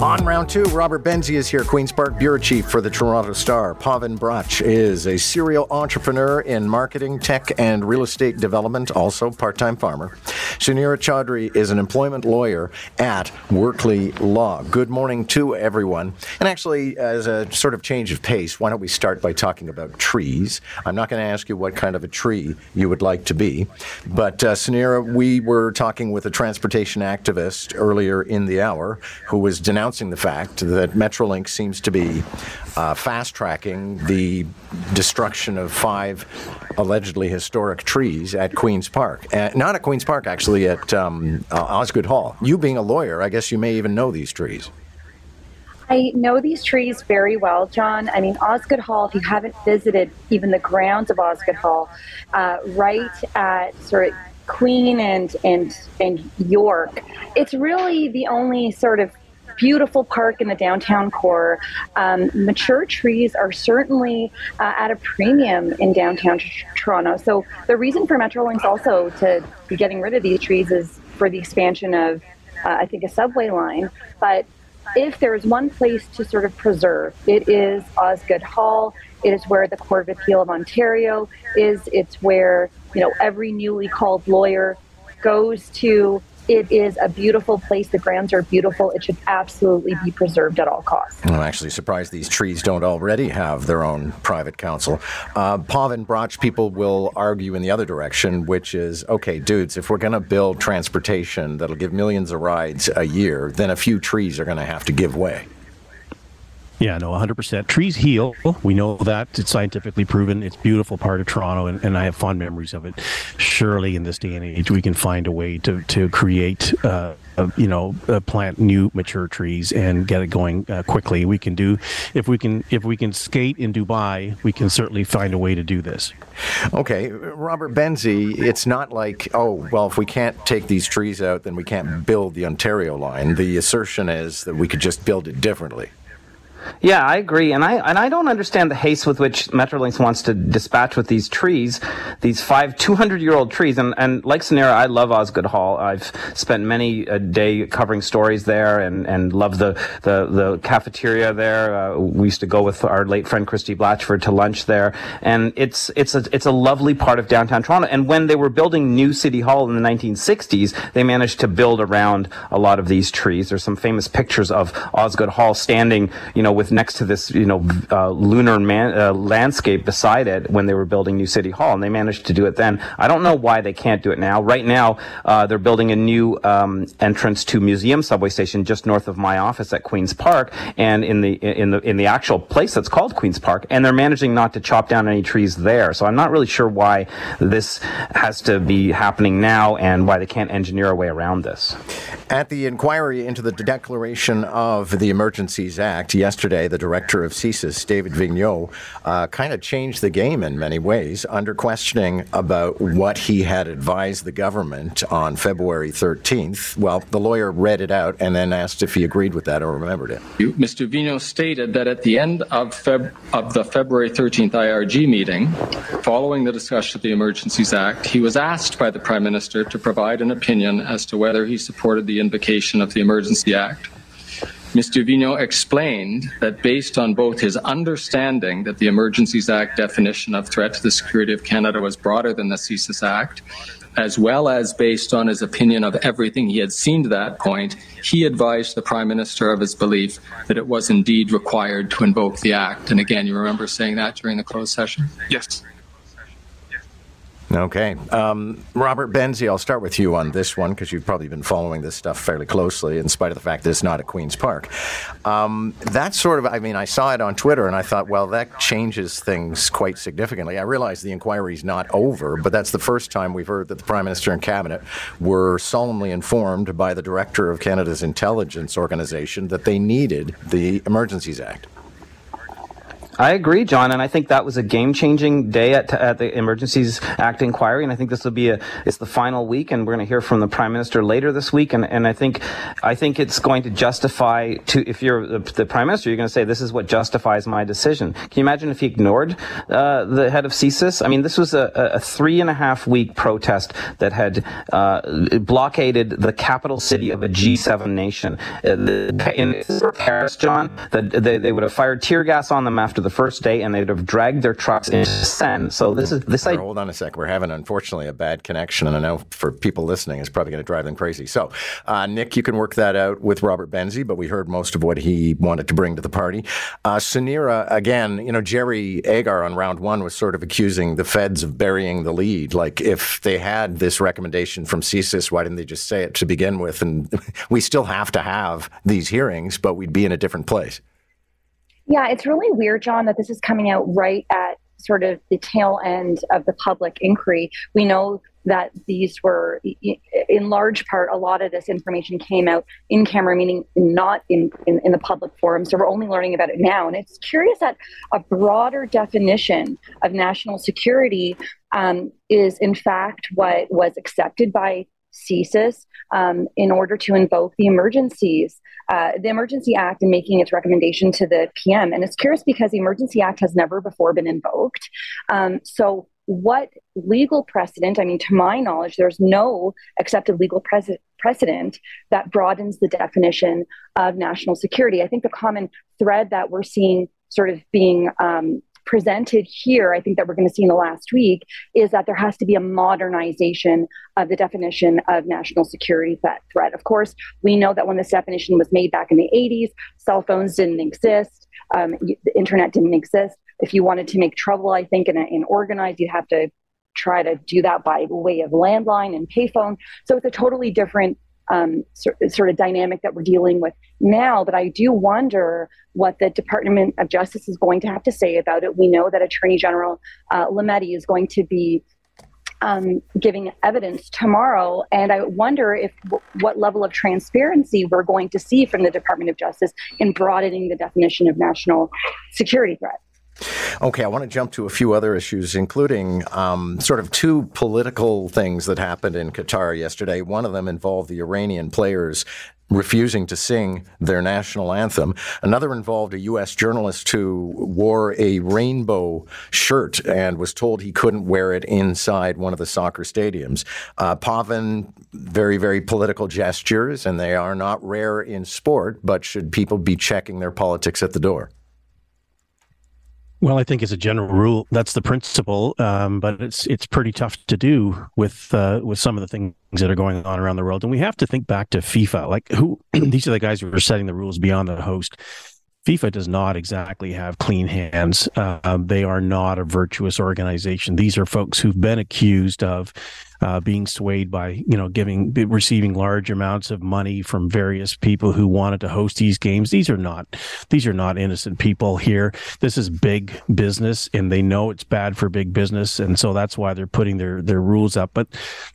On round two, Robert Benzie is here, Queen's Park Bureau Chief for the Toronto Star. Pavan Bratch is a serial entrepreneur in marketing, tech, and real estate development, also part time farmer. Sunira Chaudhri is an employment lawyer at Workley Law. Good morning to everyone. And actually, as a sort of change of pace, why don't we start by talking about trees? I'm not going to ask you what kind of a tree you would like to be, but uh, Sunira, we were talking with a transportation activist earlier in the hour who was denouncing announcing the fact that Metrolinx seems to be uh, fast tracking the destruction of five allegedly historic trees at Queen's Park. Uh, not at Queen's Park, actually, at um, uh, Osgoode Hall. You being a lawyer, I guess you may even know these trees. I know these trees very well, John. I mean, Osgoode Hall, if you haven't visited even the grounds of Osgoode Hall, uh, right at sort of Queen and, and, and York, it's really the only sort of beautiful park in the downtown core. Um, mature trees are certainly uh, at a premium in downtown t- Toronto. So the reason for Metrolinx also to be getting rid of these trees is for the expansion of, uh, I think, a subway line. But if there is one place to sort of preserve, it is Osgoode Hall. It is where the Court of Appeal of Ontario is. It's where you know every newly called lawyer goes to it is a beautiful place. The grounds are beautiful. It should absolutely be preserved at all costs. I'm actually surprised these trees don't already have their own private council. Uh, Bratch people will argue in the other direction, which is okay, dudes, if we're going to build transportation that'll give millions of rides a year, then a few trees are going to have to give way. Yeah, no, 100%. Trees heal. We know that. It's scientifically proven. It's a beautiful part of Toronto, and, and I have fond memories of it. Surely in this day and age, we can find a way to, to create, uh, uh, you know, uh, plant new mature trees and get it going uh, quickly. We can do, if we can, if we can skate in Dubai, we can certainly find a way to do this. Okay, Robert Benzie, it's not like, oh, well, if we can't take these trees out, then we can't build the Ontario line. The assertion is that we could just build it differently. Yeah, I agree, and I and I don't understand the haste with which Metrolinx wants to dispatch with these trees, these five 200 year old trees. And and like Sunira, I love Osgoode Hall. I've spent many a day covering stories there, and and love the the the cafeteria there. Uh, we used to go with our late friend Christy Blatchford to lunch there, and it's it's a it's a lovely part of downtown Toronto. And when they were building new City Hall in the 1960s, they managed to build around a lot of these trees. There's some famous pictures of Osgoode Hall standing, you know with next to this, you know, uh, lunar man, uh, landscape beside it when they were building New City Hall, and they managed to do it then. I don't know why they can't do it now. Right now, uh, they're building a new um, entrance to Museum subway station just north of my office at Queens Park, and in the in the in the actual place that's called Queens Park, and they're managing not to chop down any trees there. So I'm not really sure why this has to be happening now, and why they can't engineer a way around this. At the inquiry into the declaration of the Emergencies Act yesterday, the director of CSIS, David Vigneault, uh, kind of changed the game in many ways under questioning about what he had advised the government on February 13th. Well, the lawyer read it out and then asked if he agreed with that or remembered it. Mr. Vigneault stated that at the end of, Feb- of the February 13th IRG meeting, following the discussion of the Emergencies Act, he was asked by the Prime Minister to provide an opinion as to whether he supported the invocation of the Emergency Act. Mr. Vigneault explained that based on both his understanding that the Emergencies Act definition of threat to the security of Canada was broader than the CSIS Act, as well as based on his opinion of everything he had seen to that point, he advised the Prime Minister of his belief that it was indeed required to invoke the Act. And again, you remember saying that during the closed session? Yes. Okay. Um, Robert Benzie, I'll start with you on this one because you've probably been following this stuff fairly closely, in spite of the fact that it's not at Queen's Park. Um, that sort of, I mean, I saw it on Twitter and I thought, well, that changes things quite significantly. I realize the inquiry is not over, but that's the first time we've heard that the Prime Minister and Cabinet were solemnly informed by the Director of Canada's intelligence organization that they needed the Emergencies Act. I agree, John, and I think that was a game-changing day at, at the Emergencies Act inquiry, and I think this will be a it's the final week, and we're going to hear from the Prime Minister later this week, and, and I think I think it's going to justify to if you're the, the Prime Minister, you're going to say this is what justifies my decision. Can you imagine if he ignored uh, the head of CSIS? I mean, this was a, a three and a half week protest that had uh, blockaded the capital city of a G7 nation. Uh, in Paris, John, that they, they would have fired tear gas on them after the first day, and they'd have dragged their trucks into Seine. So this is this. I, hold on a sec. We're having unfortunately a bad connection, and I know for people listening, it's probably going to drive them crazy. So, uh, Nick, you can work that out with Robert Benzie, but we heard most of what he wanted to bring to the party. Uh, Sunira, again, you know, Jerry Agar on round one was sort of accusing the feds of burying the lead. Like, if they had this recommendation from CSIS, why didn't they just say it to begin with? And we still have to have these hearings, but we'd be in a different place. Yeah, it's really weird, John, that this is coming out right at sort of the tail end of the public inquiry. We know that these were, in large part, a lot of this information came out in camera, meaning not in, in, in, the public forum. So we're only learning about it now. And it's curious that a broader definition of national security um, is, in fact, what was accepted by CSIS um, in order to invoke the emergencies, uh, the Emergency Act, and making its recommendation to the PM. And it's curious because the Emergency Act has never before been invoked. Um, so, what legal precedent? I mean, to my knowledge, there's no accepted legal precedent that broadens the definition of national security. I think the common thread that we're seeing sort of being um, presented here, I think that we're going to see in the last week, is that there has to be a modernization of the definition of national security threat. Of course, we know that when this definition was made back in the 80s, cell phones didn't exist, um, the internet didn't exist. If you wanted to make trouble, I think, and, in organized, you'd have to try to do that by way of landline and payphone. So it's a totally different um, sort of dynamic that we're dealing with now. But I do wonder what the Department of Justice is going to have to say about it. We know that Attorney General uh, Lametti is going to be um, giving evidence tomorrow, and I wonder if w- what level of transparency we're going to see from the Department of Justice in broadening the definition of national security threat. Okay, I want to jump to a few other issues, including um, sort of two political things that happened in Qatar yesterday. One of them involved the Iranian players refusing to sing their national anthem. Another involved a U.S. journalist who wore a rainbow shirt and was told he couldn't wear it inside one of the soccer stadiums. Uh, Pavan, very, very political gestures, and they are not rare in sport, but should people be checking their politics at the door? Well, I think as a general rule, that's the principle, um, but it's it's pretty tough to do with uh, with some of the things that are going on around the world. And we have to think back to FIFA. Like who these are the guys who are setting the rules beyond the host. FIFA does not exactly have clean hands. Uh, they are not a virtuous organization. These are folks who've been accused of uh, being swayed by you know giving receiving large amounts of money from various people who wanted to host these games. These are not these are not innocent people here. This is big business, and they know it's bad for big business, and so that's why they're putting their their rules up. But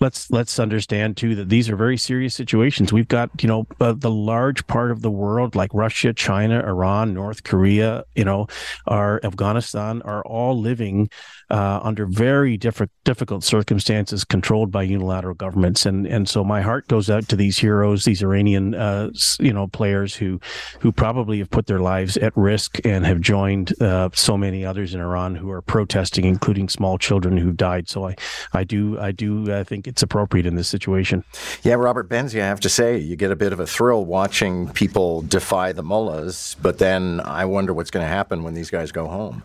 let's let's understand too that these are very serious situations. We've got you know uh, the large part of the world like Russia, China, Iran, North Korea, you know, are Afghanistan are all living uh, under very different difficult circumstances. Controlled by unilateral governments. And and so my heart goes out to these heroes, these Iranian uh, you know players who who probably have put their lives at risk and have joined uh, so many others in Iran who are protesting, including small children who died. So I I do I do uh, think it's appropriate in this situation. Yeah, Robert Benzie, I have to say, you get a bit of a thrill watching people defy the mullahs, but then I wonder what's going to happen when these guys go home.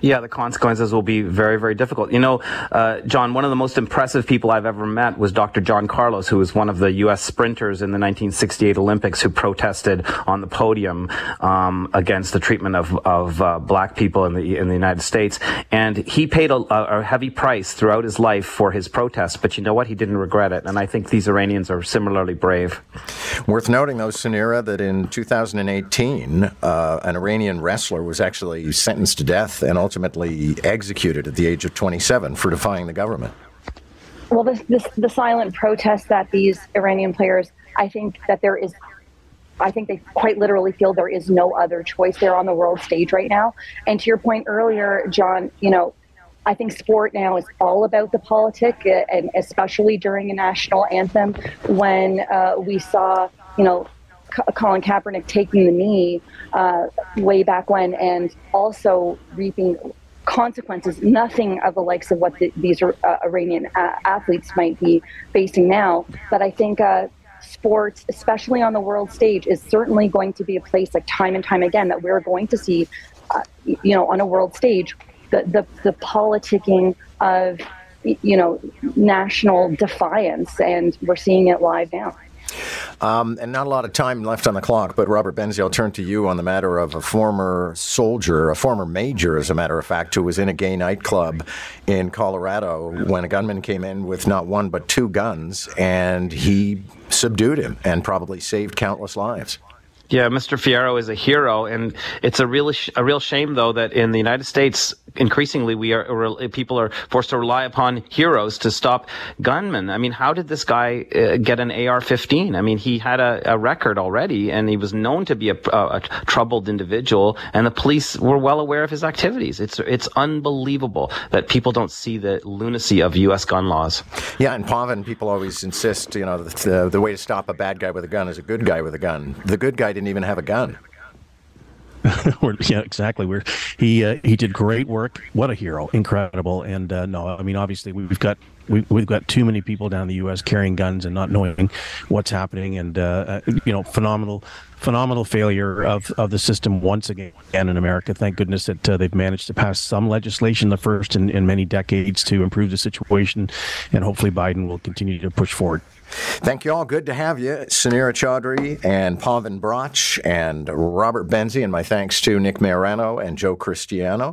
Yeah, the consequences will be very, very difficult. You know, uh, John, one of the most impressive people I've ever met was Dr. John Carlos, who was one of the U.S. sprinters in the 1968 Olympics who protested on the podium um, against the treatment of, of uh, black people in the in the United States. And he paid a, a, heavy price throughout his life for his protest. But you know what? He didn't regret it. And I think these Iranians are similarly brave. Worth noting, though, Sunira, that in 2018, uh, an Iranian wrestler was actually sentenced to death and ultimately executed at the age of 27 for defying the government. Well, this, this, the silent protest that these Iranian players, I think that there is I think they quite literally feel there is no other choice there on the world stage right now. And to your point earlier, John, you know, I think sport now is all about the politic, uh, and especially during a national anthem when uh, we saw, you know, Colin Kaepernick taking the knee uh, way back when, and also reaping consequences, nothing of the likes of what the, these uh, Iranian uh, athletes might be facing now. But I think uh, sports, especially on the world stage, is certainly going to be a place, like time and time again, that we're going to see, uh, you know, on a world stage, the, the, the politicking of, you know, national defiance. And we're seeing it live now. Um, and not a lot of time left on the clock, but Robert Benzie, I'll turn to you on the matter of a former soldier, a former major, as a matter of fact, who was in a gay nightclub in Colorado when a gunman came in with not one but two guns, and he subdued him and probably saved countless lives. Yeah, Mr. Fierro is a hero, and it's a real a real shame though that in the United States, increasingly we are people are forced to rely upon heroes to stop gunmen. I mean, how did this guy uh, get an AR-15? I mean, he had a, a, record already, and he was known to be a, a, troubled individual, and the police were well aware of his activities. It's it's unbelievable that people don't see the lunacy of U.S. gun laws. Yeah, and Pavan, people always insist, you know, the, the way to stop a bad guy with a gun is a good guy with a gun. The good guy didn't even have a gun. yeah, exactly. We're, he uh, he did great work. What a hero! Incredible. And uh, no, I mean, obviously, we've got we, we've got too many people down in the U.S. carrying guns and not knowing what's happening. And uh, uh, you know, phenomenal, phenomenal failure of, of the system once again in America. Thank goodness that uh, they've managed to pass some legislation, the first in, in many decades, to improve the situation. And hopefully, Biden will continue to push forward. Thank you all. Good to have you, Sunira Chaudhri and Pavan Bratch and Robert Benzie, And my thanks to Nick Marano and Joe Cristiano.